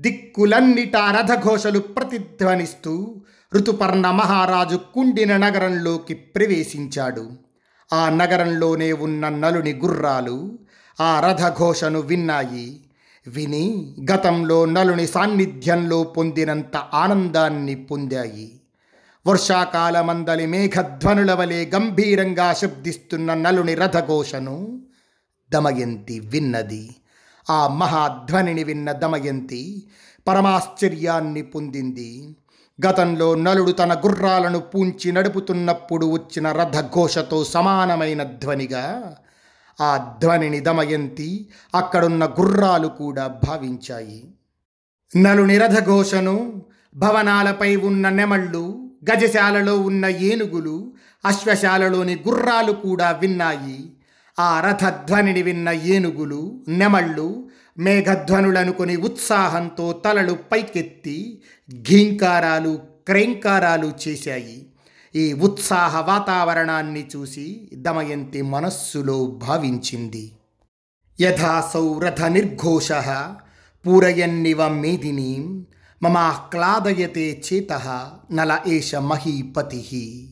దిక్కులన్నిటా రథఘోషలు ప్రతిధ్వనిస్తూ ఋతుపర్ణ మహారాజు కుండిన నగరంలోకి ప్రవేశించాడు. ఆ నగరంలోనే ఉన్న నలుని గుర్రాలు ఆ రథఘోషను విన్నాయి. విని గతంలో నలుని సాన్నిధ్యంలో పొందినంత ఆనందాన్ని పొందాయి. వర్షాకాలమందలి మేఘధ్వనుల వలె గంభీరంగా శబ్దిస్తున్న నలుని రథఘోషను దమయంతి విన్నది. ఆ మహాధ్వనిని విన్న దమయంతి పరమాశ్చర్యాన్ని పొందింది. గతంలో నలుడు తన గుర్రాలను పూంచి నడుపుతున్నప్పుడు వచ్చిన రథఘోషతో సమానమైన ధ్వనిగా ఆ ధ్వనిని దమయంతి అక్కడున్న గుర్రాలు కూడా భావించాయి. నలుని రథఘోషను భవనాలపై ఉన్న నెమళ్ళు గజశాలలో ఉన్న ఏనుగులు అశ్వశాలలోని గుర్రాలు కూడా విన్నాయి. ఆ రథధ్వనిని విన్న ఏనుగులు నెమళ్ళు మేఘధ్వనులనుకొని ఉత్సాహంతో తలలు పైకెత్తి ఘీంకారాలు క్రైంకారాలు చేశాయి. ఈ ఉత్సాహ వాతావరణాన్ని చూసి దమయంతి మనస్సులో భావించింది. యథాసౌ రథ నిర్ఘోష పూరయన్నివ మేదిని మమాహ్లాదయతే చేత నల ఏష మహీపతి.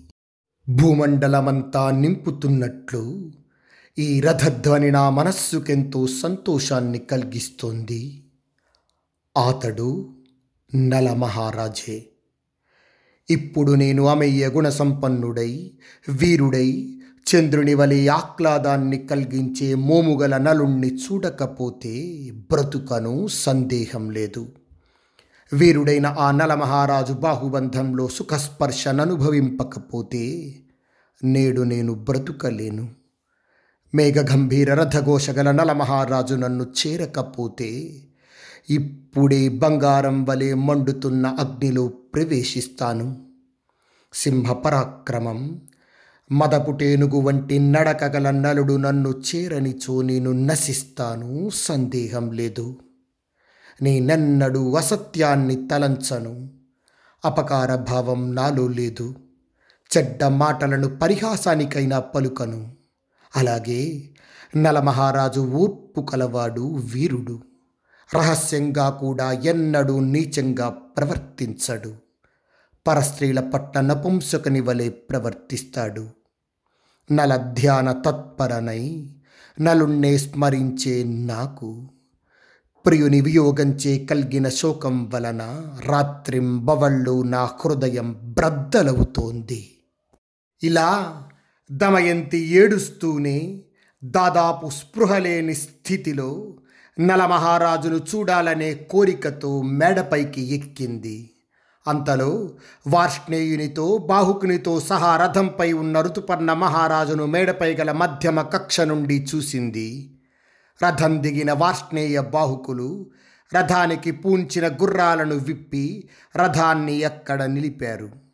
భూమండలమంతా నింపుతున్నట్లు ఈ రథధ్వని నా మనస్సుకెంతో సంతోషాన్ని కలిగిస్తోంది. అతడు నల మహారాజే ఇప్పుడు నేను అమయ్య గుణసంపన్నుడై వీరుడై చంద్రుని వలె ఆహ్లాదాన్ని కలిగించే మోముగల నలుణ్ణి చూడకపోతే బ్రతుకను సందేహం లేదు. వీరుడైన ఆ నలమహారాజు బాహుబంధంలో సుఖస్పర్శననుభవింపకపోతే నేడు నేను బ్రతుకలేను. మేఘగంభీర రథఘోషగల నలమహారాజు నన్ను చేరకపోతే ఇప్పుడే బంగారం వలె మండుతున్న అగ్నిలో ప్రవేశిస్తాను. సింహ పరాక్రమం మదపుటేనుగు వంటి నడకగల నలుడు నన్ను చేరనిచో నేను నశిస్తాను సందేహం లేదు. నేనెన్నడూ అసత్యాన్ని తలంచను అపకార భావం నాలో లేదు. చెడ్డ మాటలను పరిహాసానికైనా పలుకను. అలాగే నలమహారాజు ఓర్పు కలవాడు వీరుడు. రహస్యంగా కూడా ఎన్నడూ నీచంగా ప్రవర్తించడు. పరస్త్రీల పట్ల నపుంసకుని వలె ప్రవర్తిస్తాడు. నల ధ్యాన తత్పరనై నలుణ్ణే స్మరించే నాకు. ప్రియుని వియోగంచే కలిగిన శోకం వలన రాత్రింబవళ్ళు నా హృదయం బ్రద్దలవుతోంది. ఇలా దమయంతి ఏడుస్తూనే దాదాపు స్పృహలేని స్థితిలో నలమహారాజును చూడాలనే కోరికతో మేడపైకి ఎక్కింది. అంతలో వార్ష్ణేయునితో బాహుకునితో సహా రథంపై ఉన్న ఋతుపర్ణ మహారాజును మేడపై గల మధ్యమ కక్ష నుండి చూసింది. రథం దిగిన వార్ష్ణేయ బాహుకులు రథానికి పూంచిన గుర్రాలను విప్పి రథాన్ని ఎక్కడ నిలిపారు?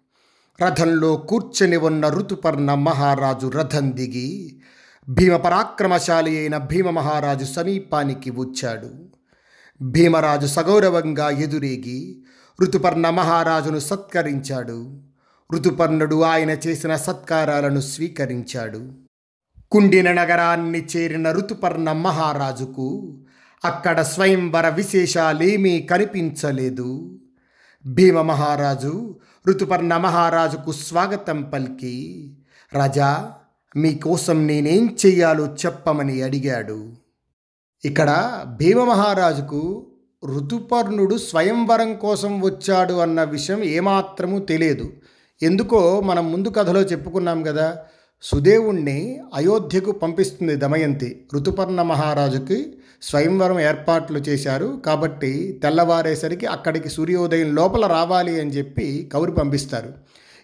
రథంలో కూర్చొని ఉన్న ఋతుపర్ణ మహారాజు రథం దిగి భీమ పరాక్రమశాలి అయిన భీమ మహారాజు సమీపానికి వచ్చాడు. భీమరాజు సగౌరవంగా ఎదురేగి ఋతుపర్ణ మహారాజును సత్కరించాడు. ఋతుపర్ణుడు ఆయన చేసిన సత్కారాలను స్వీకరించాడు. కుండిన నగరాన్ని చేరిన ఋతుపర్ణ మహారాజుకు అక్కడ స్వయంవర విశేషాలేమీ కనిపించలేదు. భీమ మహారాజు ఋతుపర్ణ మహారాజుకు స్వాగతం పలికి రాజా మీకోసం నేనేం చెయ్యాలో చెప్పమని అడిగాడు. ఇక్కడ భీమ మహారాజుకు ఋతుపర్ణుడు స్వయంవరం కోసం వచ్చాడు అన్న విషయం ఏమాత్రము తెలియదు. ఎందుకో మనం ముందు కథలో చెప్పుకున్నాం కదా సుదేవుణ్ణి అయోధ్యకు పంపిస్తుంది దమయంతి ఋతుపర్ణ మహారాజుకి స్వయంవరం ఏర్పాట్లు చేశారు. కాబట్టి తెల్లవారేసరికి అక్కడికి సూర్యోదయం లోపల రావాలి అని చెప్పి కౌరు పంపిస్తారు.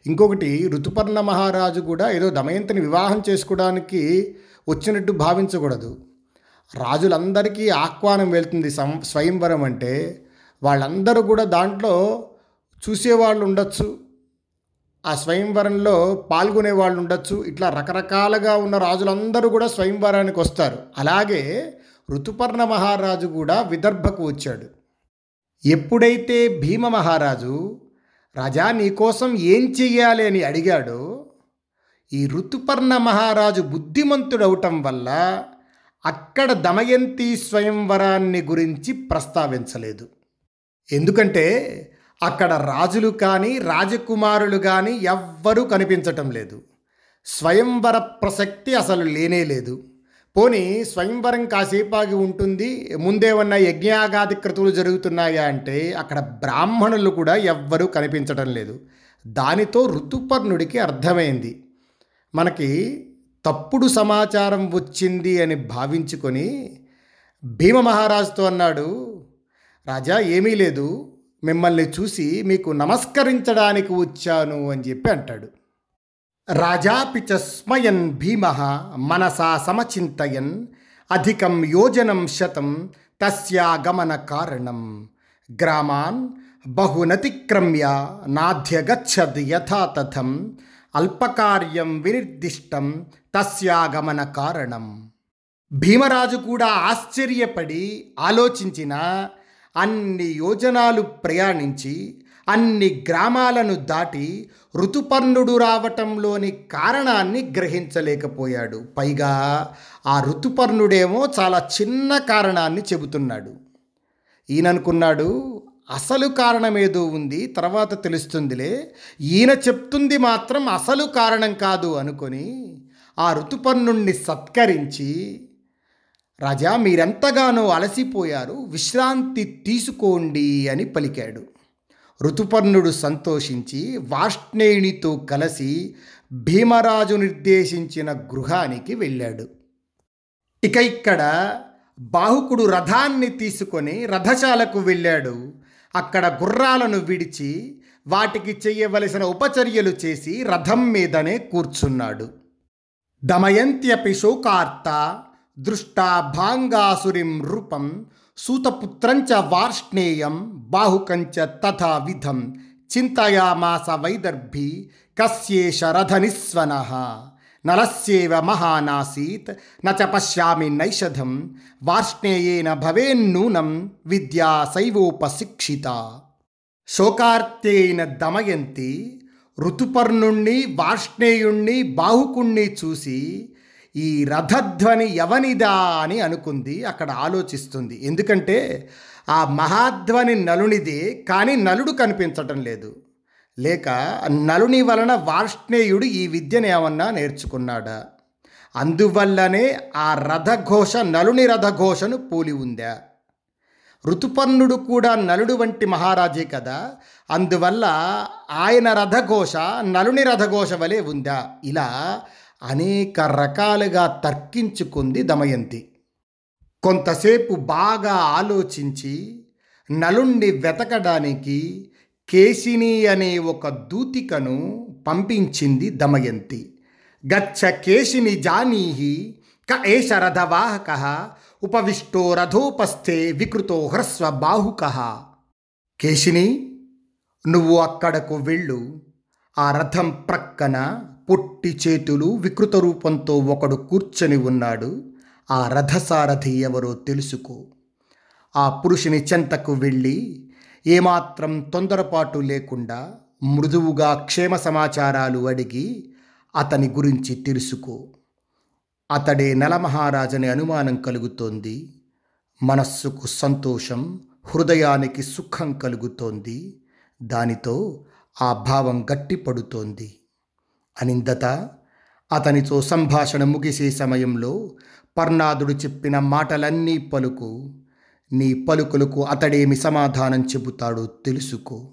ఇంకొకటి ఋతుపర్ణ మహారాజు కూడా ఏదో దమయంతిని వివాహం చేసుకోవడానికి వచ్చినట్టు భావించకూడదు. రాజులందరికీ ఆహ్వానం వెళ్తుంది సం స్వయంవరం అంటే. వాళ్ళందరూ కూడా దాంట్లో చూసేవాళ్ళు ఉండొచ్చు. ఆ స్వయంవరంలో పాల్గొనే వాళ్ళు ఉండొచ్చు. ఇట్లా రకరకాలుగా ఉన్న రాజులందరూ కూడా స్వయంవరానికి వస్తారు. అలాగే ఋతుపర్ణ మహారాజు కూడా విదర్భకు వచ్చాడు. ఎప్పుడైతే భీమ మహారాజు రాజా నీకోసం ఏం చెయ్యాలి? అని అడిగాడో ఈ ఋతుపర్ణ మహారాజు బుద్ధిమంతుడవటం వల్ల అక్కడ దమయంతి స్వయంవరాన్ని గురించి ప్రస్తావించలేదు. ఎందుకంటే అక్కడ రాజులు కానీ రాజకుమారులు కానీ ఎవ్వరూ కనిపించటం లేదు. స్వయంవర ప్రసక్తి అసలు లేనే లేదు. పోనీ స్వయంవరం కాసేపాగి ఉంటుంది ముందేమన్నా యజ్ఞయాగాది క్రతువులు జరుగుతున్నాయా అంటే అక్కడ బ్రాహ్మణులు కూడా ఎవ్వరూ కనిపించడం లేదు. దానితో ఋతుపర్ణుడికి అర్థమైంది. మనకి తప్పుడు సమాచారం వచ్చింది అని భావించుకొని భీమ మహారాజుతో అన్నాడు రాజా ఏమీ లేదు. మిమ్మల్ని చూసి మీకు నమస్కరించడానికి వచ్చాను అని చెప్పి అంటాడు. రాజాపి చ స్మయన్ భీమ మనసా సమచింతయన్ అధికం యోజనం శతం తస్యాగమన కారణం. గ్రామాన్ బహునతిక్రమ్య నాధ్యగచ్చద్ యథాతథం అల్పకార్యం వినిర్దిష్టం తస్యాగమన కారణం. భీమరాజు కూడా ఆశ్చర్యపడి ఆలోచించిన అన్ని యోజనాలు ప్రయాణించి అన్ని గ్రామాలను దాటి ఋతుపర్ణుడు రావటంలోని కారణాన్ని గ్రహించలేకపోయాడు. పైగా ఆ ఋతుపర్ణుడేమో చాలా చిన్న కారణాన్ని చెబుతున్నాడు. ఈయననుకున్నాడు అసలు కారణం ఏదో ఉంది తర్వాత తెలుస్తుందిలే. ఈయన చెప్తుంది మాత్రం అసలు కారణం కాదు అనుకొని ఆ ఋతుపర్ణుణ్ణి సత్కరించి రాజా మీరెంతగానో అలసిపోయారు విశ్రాంతి తీసుకోండి అని పలికాడు. ఋతుపర్ణుడు సంతోషించి వాష్ణేయునితో కలిసి భీమరాజు నిర్దేశించిన గృహానికి వెళ్ళాడు. ఇక ఇక్కడ బాహుకుడు రథాన్ని తీసుకొని రథశాలకు వెళ్ళాడు. అక్కడ గుర్రాలను విడిచి వాటికి చేయవలసిన ఉపచర్యలు చేసి రథం మీదనే కూర్చున్నాడు. దమయంత్యపి శోకార్త దృష్టా భాంగాసురిం రూపం సూతపుత్రంచ వార్ష్ణేయం బాహుకంచ తథా విధం చింతయామాస వైదర్భి కస్యేష రథనిస్వన నలస్యేవ మహానాసీత్ నచ పశ్యామి నైషధం వార్ష్ణేయేన భవేన్నూనం విద్యా శైవోపశిక్షిత శోకార్తేన దమయంతి ఋతుపర్ణుణ్ణి వార్ష్ణేయుణ్ణి బాహుకుణ్ణి చూసి ఈ రథధ్వని ఎవనిదా అని అనుకుంది అక్కడ ఆలోచిస్తుంది. ఎందుకంటే ఆ మహాధ్వని నలునిదే కానీ నలుడు కనిపించటం లేదు. లేక నలుని వలన వార్ష్ణేయుడు ఈ విద్యను ఏమన్నా నేర్చుకున్నాడా? అందువల్లనే ఆ రథఘోష నలుని రథఘోషను పోలి ఉందా? ఋతుపర్ణుడు కూడా నలుడు వంటి మహారాజే కదా అందువల్ల ఆయన రథఘోష నలుని రథఘోష వలె ఉందా? ఇలా అనేక రకాలుగా తర్కించుకుంది దమయంతి. కొంతసేపు బాగా ఆలోచించి నలుణ్ణి వెతకడానికి కేశిని అనే ఒక దూతికను పంపించింది దమయంతి. గచ్చ కేశిని జానీహి క ఏష రథవాహక ఉపవిష్టో రథోపస్థే వికృతో హ్రస్వ బాహుక. కేశిని నువ్వు అక్కడకు వెళ్ళు ఆ రథం ప్రక్కన పొట్టి చేతులు వికృత రూపంతో ఒకడు కూర్చొని ఉన్నాడు. ఆ రథసారథి ఎవరో తెలుసుకో. ఆ పురుషుని చెంతకు వెళ్ళి ఏమాత్రం తొందరపాటు లేకుండా మృదువుగా క్షేమ సమాచారాలు అడిగి అతని గురించి తెలుసుకో. అతడే నలమహారాజని అనుమానం కలుగుతోంది. మనస్సుకు సంతోషం హృదయానికి సుఖం కలుగుతోంది. దానితో ఆ భావం గట్టిపడుతోంది. అనిందత. అతనితో సంభాషణ ముగిసే సమయంలో పర్ణాదుడు చెప్పిన మాటలన్నీ పలుకు నీ పలుకులకు అతడేమి సమాధానం చెబుతాడో తెలుసుకో.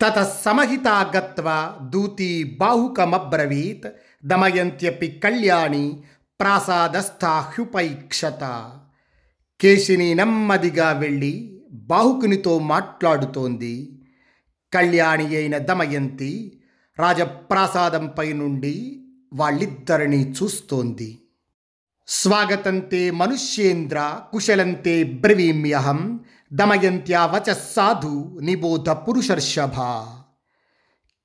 తత సమహితా గత్వా దూతి బాహుకమబ్రవీత్ దమయంత్యపి కళ్యాణి ప్రాసాదస్థాహ్యుపైక్షత. కేశిని నెమ్మదిగా వెళ్ళి బాహుకునితో మాట్లాడుతోంది. కళ్యాణి అయిన దమయంతి రాజప్రాసాదంపై నుండి వాళ్ళిద్దరిని చూస్తోంది. స్వాగతంతే మనుష్యేంద్ర కుశలంతే బ్రవీమ్యహం దమయంత్యా వచ సాధు నిబోధ పురుషర్షభ.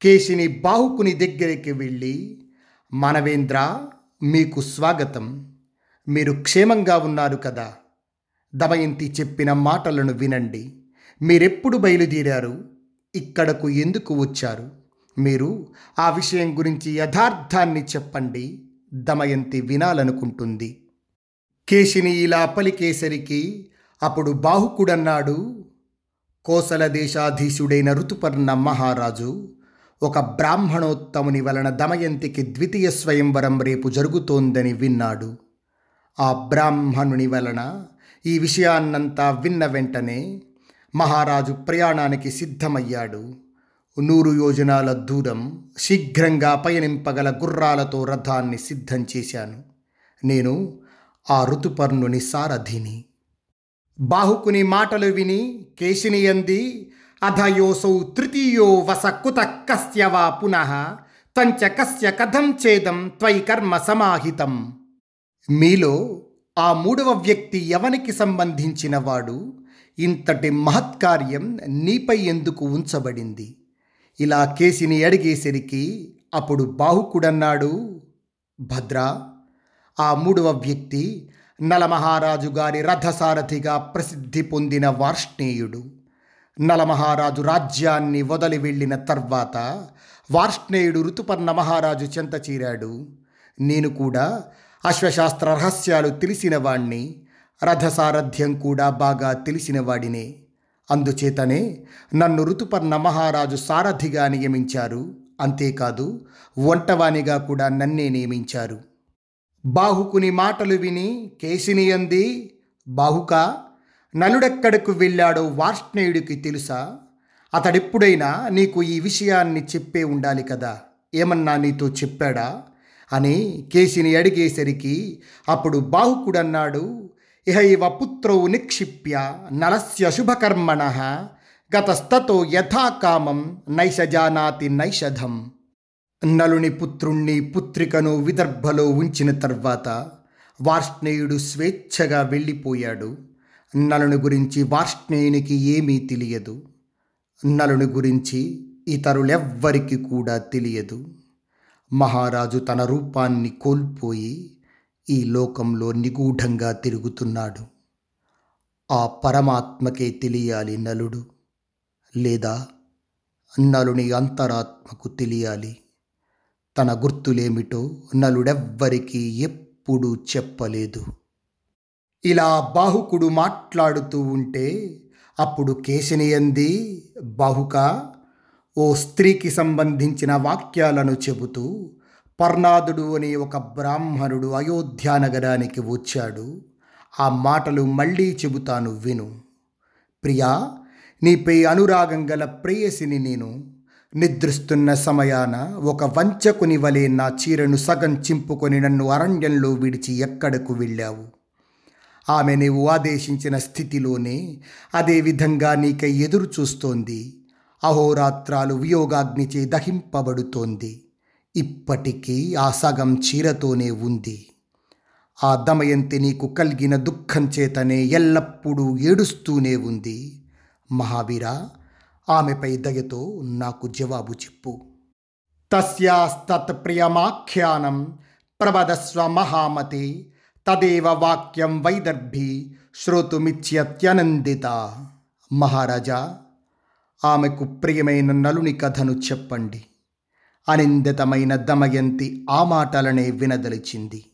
కేశిని బాహుకుని దగ్గరికి వెళ్ళి మానవేంద్ర మీకు స్వాగతం. మీరు క్షేమంగా ఉన్నారు కదా. దమయంతి చెప్పిన మాటలను వినండి. మీరెప్పుడు బయలుదేరారు? ఇక్కడకు ఎందుకు వచ్చారు? మీరు ఆ విషయం గురించి యథార్థాన్ని చెప్పండి దమయంతి వినాలనుకుంటుంది. కేశిని ఇలా పలికేసరికి అప్పుడు బాహుకుడన్నాడు. కోసల దేశాధీశుడైన ఋతుపర్ణ మహారాజు ఒక బ్రాహ్మణోత్తముని వలన దమయంతికి ద్వితీయ స్వయంవరం రేపు జరుగుతోందని విన్నాడు. ఆ బ్రాహ్మణుని వలన ఈ విషయాన్నంతా విన్న వెంటనే మహారాజు ప్రయాణానికి సిద్ధమయ్యాడు. నూరు యోజనాల దూరం శీఘ్రంగా పయనింపగల గుర్రాలతో రథాన్ని సిద్ధం చేశాను. నేను ఆ ఋతుపర్ణుని సారథిని. బాహుకుని మాటలు విని కేశిని అంది అధయోసౌ తృతీయో వస కుత కస్య వా పునః తంచ కస్య కథం చేదం త్వయి కర్మ సమాహితం. మీలో ఆ మూడవ వ్యక్తి ఎవనికి సంబంధించినవాడు? ఇంతటి మహత్కార్యం నీపై ఎందుకు ఉంచబడింది? ఇలా కేసిని అడిగేసరికి అప్పుడు బాహుకుడన్నాడు భద్ర! ఆ మూడవ వ్యక్తి నలమహారాజు గారి రథసారథిగా ప్రసిద్ధి పొందిన వార్ష్ణేయుడు. నలమహారాజు రాజ్యాన్ని వదిలి వెళ్ళిన తర్వాత వార్ష్ణేయుడు ఋతుపర్ణ మహారాజు చెంత చేరాడు. నేను కూడా అశ్వశాస్త్ర రహస్యాలు తెలిసినవాణ్ణి రథసారథ్యం కూడా బాగా తెలిసినవాడినే అందుచేతనే నన్ను ఋతుపర్ణ మహారాజు సారథిగా నియమించారు. అంతేకాదు వంటవానిగా కూడా నన్నే నియమించారు. బాహుకుని మాటలు విని కేశిని అంది బాహుక నలుడెక్కడకు వెళ్ళాడో వార్ష్ణేయుడికి తెలుసా? అతడెప్పుడైనా నీకు ఈ విషయాన్ని చెప్పే ఉండాలి కదా. ఏమన్నా నీతో చెప్పాడా? అని కేసిని అడిగేసరికి అప్పుడు బాహుకుడన్నాడు ఇహైవ పుత్రౌ నిక్షిప్య నరస్య శుభకర్మణ గతస్తతో యథాకామం నైషజానాతి నైషధం. నలుని పుత్రుణ్ణి పుత్రికను విదర్భలో ఉంచిన తర్వాత వార్ష్ణేయుడు స్వేచ్ఛగా వెళ్ళిపోయాడు. నలుని గురించి వార్ష్ణేయునికి ఏమీ తెలియదు. నలుని గురించి ఇతరులెవ్వరికి కూడా తెలియదు. మహారాజు తన రూపాన్ని కోల్పోయి ఈ లోకంలో నిగూఢంగా తిరుగుతున్నాడు. ఆ పరమాత్మకే తెలియాలి నలుడు లేదా నలుని అంతరాత్మకు తెలియాలి. తన గుర్తులేమిటో నలుడెవ్వరికీ ఎప్పుడూ చెప్పలేదు. ఇలా బాహుకుడు మాట్లాడుతూ ఉంటే అప్పుడు కేశిని అంది బాహుక ఓ స్త్రీకి సంబంధించిన వాక్యాలను చెబుతూ పర్ణాదుడు అనే ఒక బ్రాహ్మణుడు అయోధ్య నగరానికి వచ్చాడు. ఆ మాటలు మళ్ళీ చెబుతాను విను. ప్రియా నీపై అనురాగం గల ప్రేయసిని నేను. నిద్రిస్తున్న సమయాన ఒక వంచకుని వలె నా చీరను సగం చింపుకొని నన్ను అరణ్యంలో విడిచి ఎక్కడకు వెళ్ళావు? ఆమె నీవు ఆదేశించిన స్థితిలోనే అదేవిధంగా నీకై ఎదురు చూస్తోంది అహోరాత్రాలు వియోగాగ్నిచే దహింపబడుతోంది. ఇప్పటికీ ఆ సగం చీరతోనే ఉంది. ఆ దమయంతి నీకు కలిగిన దుఃఖం చేతనే ఎల్లప్పుడూ ఏడుస్తూనే ఉంది. మహావీర ఆమెపై దయతో నాకు జవాబు చెప్పు. తస్యాస్తత్ప్రియమాఖ్యానం ప్రవదస్వ మహామతి తదేవ వాక్యం వైదర్భి శ్రోతుమిత్యత్యనందిత. మహారాజా ఆమెకు ప్రియమైన నలుని కథను చెప్పండి. అనిందితమైన దమయంతి ఆ మాటలనే వినదలిచింది.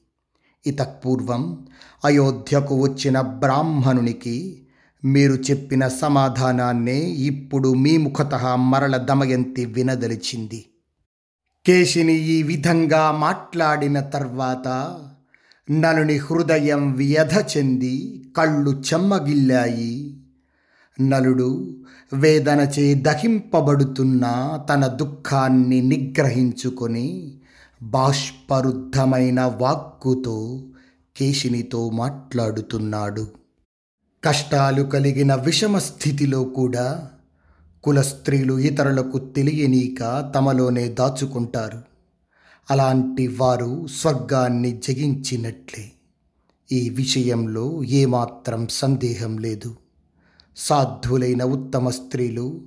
ఇతపూర్వం అయోధ్యకు వచ్చిన బ్రాహ్మణునికి మీరు చెప్పిన సమాధానాన్నే ఇప్పుడు మీ ముఖత మరల దమయంతి వినదలిచింది. కేశిని ఈ విధంగా మాట్లాడిన తర్వాత నలుని హృదయం వ్యధ చెంది కళ్ళు చెమ్మగిల్లాయి. నలుడు వేదనచే దహింపబడుతున్న తన దుఃఖాన్ని నిగ్రహించుకొని బాష్పరుద్ధమైన వాక్కుతో కేశినితో మాట్లాడుతున్నాడు. కష్టాలు కలిగిన విషమ స్థితిలో కూడా కుల స్త్రీలు ఇతరులకు తెలియనీక తమలోనే దాచుకుంటారు. అలాంటి వారు స్వర్గాన్ని జగించినట్లే. ఈ విషయంలో ఏమాత్రం సందేహం లేదు. సాధ్యులైన ఉత్తమ స్త్రీలు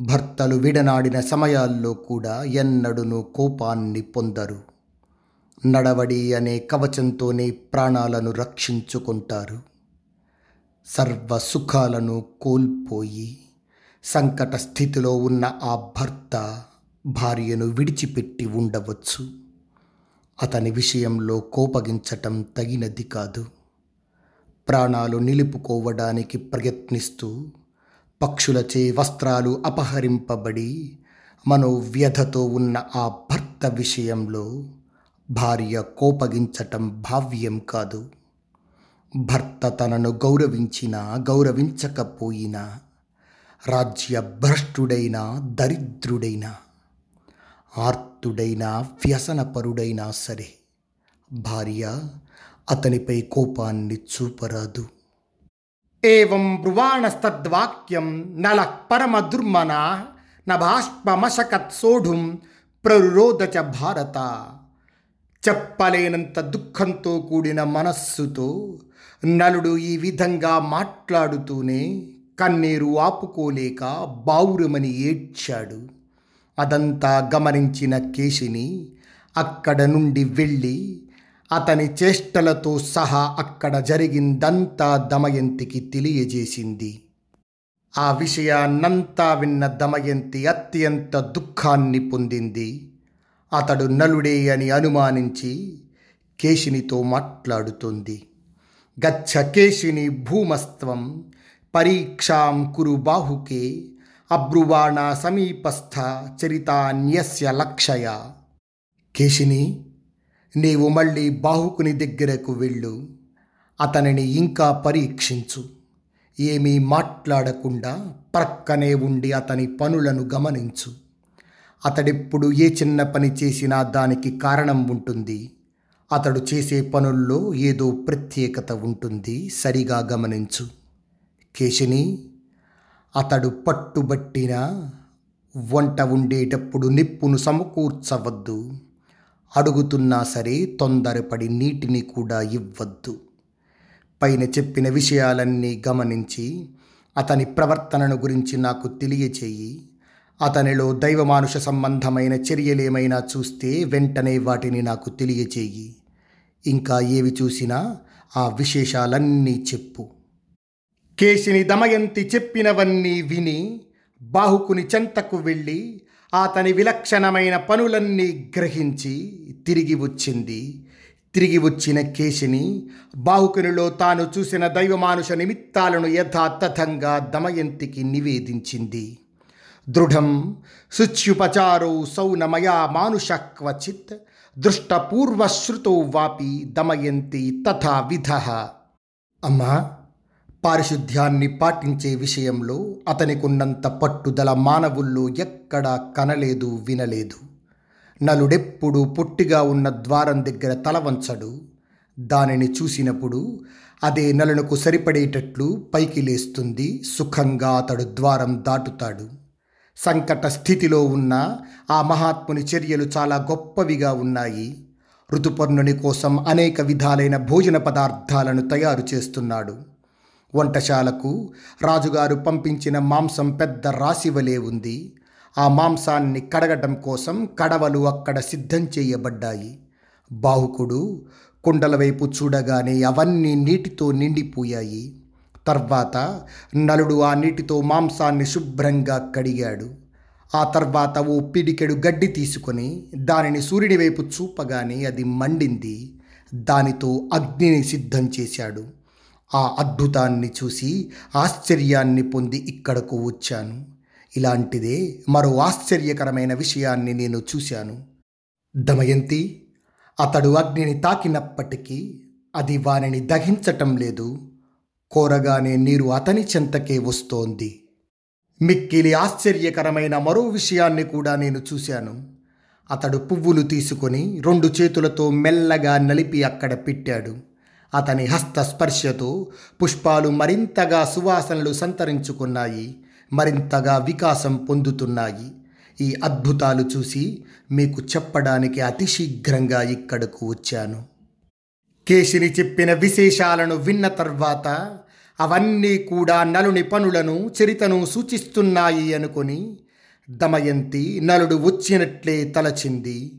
భర్తలు విడనాడిన సమయాల్లో కూడా ఎన్నడూనూ కోపాన్ని పొందరు. నడవడి అనే కవచంతోనే ప్రాణాలను రక్షించుకుంటారు. సర్వ సుఖాలను కోల్పోయి సంకట స్థితిలో ఉన్న ఆ భర్త భార్యను విడిచిపెట్టి ఉండవచ్చు. అతని విషయంలో కోపగించటం తగినది కాదు. ప్రాణాలు నిలుపుకోవడానికి ప్రయత్నిస్తూ పక్షులచే వస్త్రాలు అపహరింపబడి మనోవ్యధతో ఉన్న ఆ భర్త విషయంలో భార్య కోపగించటం భావ్యం కాదు. భర్త తనను గౌరవించినా గౌరవించకపోయినా రాజ్య భ్రష్టుడైనా దరిద్రుడైనా ఆర్తుడైనా వ్యసనపరుడైనా సరే భార్య అతనిపై కోపాన్ని చూపరాదు. ఏం బ్రువాణస్తద్వాక్యం నల పరమ దుర్మన నభాష్పమశకత్ సోఢుం ప్రరురోధచ భారత. చెప్పలేనంత దుఃఖంతో కూడిన మనస్సుతో నలుడు ఈ విధంగా మాట్లాడుతూనే కన్నీరు ఆపుకోలేక బావురమని ఏడ్చాడు. అదంతా గమనించిన కేశిని అక్కడ నుండి వెళ్ళి అతని చేష్టలతో సహా అక్కడ జరిగిందంతా దమయంతికి తెలియజేసింది. ఆ విషయాన్నంతా విన్న దమయంతి అత్యంత దుఃఖాన్ని పొందింది. అతడు నలుడే అని అనుమానించి కేశినితో మాట్లాడుతుంది. గచ్చ కేశిని భూమస్త్వం పరీక్షాం కురు బాహుకే అబ్రువాణ సమీపస్థ చరితాన్యస్య లక్షయ. కేశిని నీవు మళ్ళీ బాహుకుని దగ్గరకు వెళ్ళు. అతనిని ఇంకా పరీక్షించు. ఏమీ మాట్లాడకుండా ప్రక్కనే ఉండి అతని పనులను గమనించు. అతడెప్పుడు ఏ చిన్న పని చేసినా దానికి కారణం ఉంటుంది. అతడు చేసే పనుల్లో ఏదో ప్రత్యేకత ఉంటుంది. సరిగా గమనించు. కేశిని అతడు పట్టుబట్టిన వంట ఉండేటప్పుడు నిప్పును సమకూర్చవద్దు. అడుగుతున్నా సరే తొందరపడి నీటిని కూడా ఇవ్వద్దు. పైన చెప్పిన విషయాలన్నీ గమనించి అతని ప్రవర్తనను గురించి నాకు తెలియచేయి. అతనిలో దైవమానుష సంబంధమైన చర్యలేమైనా చూస్తే వెంటనే వాటిని నాకు తెలియచేయి. ఇంకా ఏవి చూసినా ఆ విశేషాలన్నీ చెప్పు. కేశిని దమయంతి చెప్పినవన్నీ విని బాహుకుని చెంతకు వెళ్ళి అతని విలక్షణమైన పనులన్నీ గ్రహించి తిరిగి వచ్చింది. తిరిగి వచ్చిన కేశిని బాహుకునిలో తాను చూసిన దైవమానుష నిమిత్తాలను యథాతథంగా దమయంతికి నివేదించింది. దృఢం శుచ్యుపచారో సౌనమయా మానుష క్వచిత్ దృష్టపూర్వశ్రుతో వాపి దమయంతి తథా విధ. అమ్మా! పారిశుద్ధ్యాన్ని పాటించే విషయంలో అతనికున్నంత పట్టుదల మానవుల్లో ఎక్కడా కనలేదు వినలేదు. నలుడెప్పుడు పొట్టిగా ఉన్న ద్వారం దగ్గర తల వంచడు. దానిని చూసినప్పుడు అదే నలునకు సరిపడేటట్లు పైకి లేస్తుంది సుఖంగా అతడు ద్వారం దాటుతాడు. సంకట స్థితిలో ఉన్న ఆ మహాత్ముని చర్యలు చాలా గొప్పవిగా ఉన్నాయి. ఋతుపర్ణుని కోసం అనేక విధాలైన భోజన పదార్థాలను తయారు చేస్తున్నాడు. వంటశాలకు రాజుగారు పంపించిన మాంసం పెద్ద రాశివలే ఉంది. ఆ మాంసాన్ని కడగటం కోసం కడవలు అక్కడ సిద్ధం చేయబడ్డాయి. బాహుకుడు కుండల వైపు చూడగానే అవన్నీ నీటితో నిండిపోయాయి. తర్వాత నలుడు ఆ నీటితో మాంసాన్ని శుభ్రంగా కడిగాడు. ఆ తర్వాత ఓ పిడికెడు గడ్డి తీసుకొని దానిని సూర్యుడి వైపు చూపగానే అది మండింది. దానితో అగ్నిని సిద్ధం చేశాడు. ఆ అద్భుతాన్ని చూసి ఆశ్చర్యాన్ని పొంది ఇక్కడకు వచ్చాను. ఇలాంటిదే మరో ఆశ్చర్యకరమైన విషయాన్ని నేను చూశాను. దమయంతి అతడు అగ్నిని తాకినప్పటికీ అది వానిని దహించటం లేదు. కోరగానే నీరు అతని చెంతకే వస్తోంది. మిక్కిలి ఆశ్చర్యకరమైన మరో విషయాన్ని కూడా నేను చూశాను. అతడు పువ్వులు తీసుకొని రెండు చేతులతో మెల్లగా నలిపి అక్కడ పెట్టాడు. అతని హస్తస్పర్శతో పుష్పాలు మరింతగా సువాసనలు సంతరించుకున్నాయి మరింతగా వికాసం పొందుతున్నాయి. ఈ అద్భుతాలు చూసి మీకు చెప్పడానికి అతి శీఘ్రంగా ఇక్కడకు వచ్చాను. కేశిని చెప్పిన విశేషాలను విన్న తర్వాత అవన్నీ కూడా నలుని పనులను చరితను సూచిస్తున్నాయి అనుకొని దమయంతి నలుడు వచ్చినట్లే తలచింది.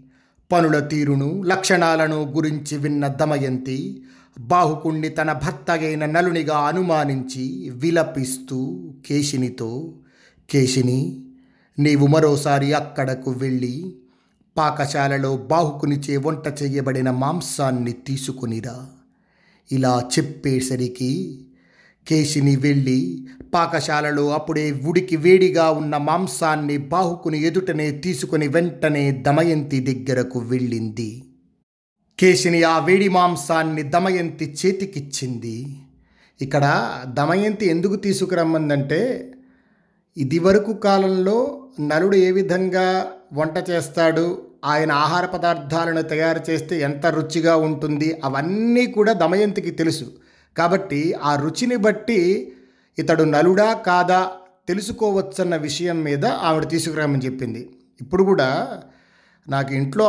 పనుల తీరును లక్షణాలను గురించి విన్న దమయంతి బాహుకుణ్ణి తన భర్తగైన నలునిగా అనుమానించి విలపిస్తూ కేశినితో కేశిని నీవు మరోసారి అక్కడకు వెళ్ళి పాకశాలలో బాహుకునిచే వంట చేయబడిన మాంసాన్ని తీసుకునిరా. ఇలా చెప్పేసరికి కేశిని వెళ్ళి పాకశాలలో అప్పుడే ఉడికి వేడిగా ఉన్న మాంసాన్ని బాహుకుని ఎదుటనే తీసుకుని వెంటనే దమయంతి దగ్గరకు వెళ్ళింది. కేశిని ఆ వేడి మాంసాన్ని దమయంతి చేతికిచ్చింది. ఇక్కడ దమయంతి ఎందుకు తీసుకురమ్మందంటే ఇదివరకు కాలంలో నలుడు ఏ విధంగా వంట చేస్తాడు ఆయన ఆహార పదార్థాలను తయారు చేస్తే ఎంత రుచిగా ఉంటుంది అవన్నీ కూడా దమయంతికి తెలుసు. కాబట్టి ఆ రుచిని బట్టి ఇతడు నలుడా కాదా తెలుసుకోవచ్చన్న విషయం మీద ఆవిడ తీసుకురామని చెప్పింది. ఇప్పుడు కూడా నాకు ఇంట్లో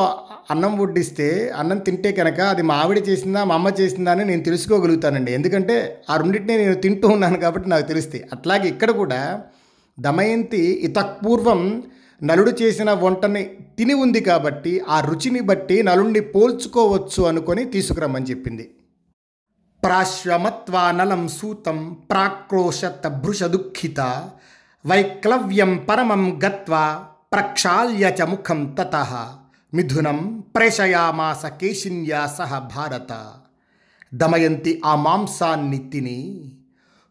అన్నం వడ్డిస్తే అన్నం తింటే కనుక అది మా ఆవిడ చేసిందా మా అమ్మ చేసిందా అని నేను తెలుసుకోగలుగుతానండి. ఎందుకంటే ఆ రెండింటిని నేను తింటూ ఉన్నాను కాబట్టి నాకు తెలిస్తే అట్లాగే ఇక్కడ కూడా దమయంతి ఇతపూర్వం నలుడు చేసిన వంటని తిని ఉంది కాబట్టి ఆ రుచిని బట్టి నలుడిని పోల్చుకోవచ్చు అనుకొని తీసుకురమ్మని చెప్పింది. ప్రాశ్వమత్వా నలం సూతం ప్రాక్రోశత భృష దుఃఖిత వైక్లవ్యం పరమం గత్వా ప్రక్షాళ్య చ ముఖం తత. మిథునం ప్రేషయామాస కేశిన్యా సహ భారత. దమయంతి ఆ మాంసాన్ని తిని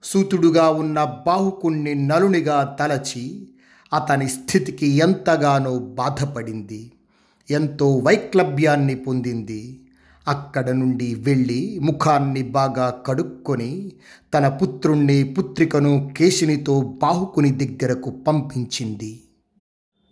సూతుడుగా ఉన్న బాహుకుణ్ణి నలునిగా తలచి అతని స్థితికి ఎంతగానో బాధపడింది. ఎంతో వైక్లభ్యాన్ని పొందింది. అక్కడ నుండి వెళ్ళి ముఖాన్ని బాగా కడుక్కొని తన పుత్రుణ్ణి పుత్రికను కేశినితో బాహుకుని దగ్గరకు పంపించింది.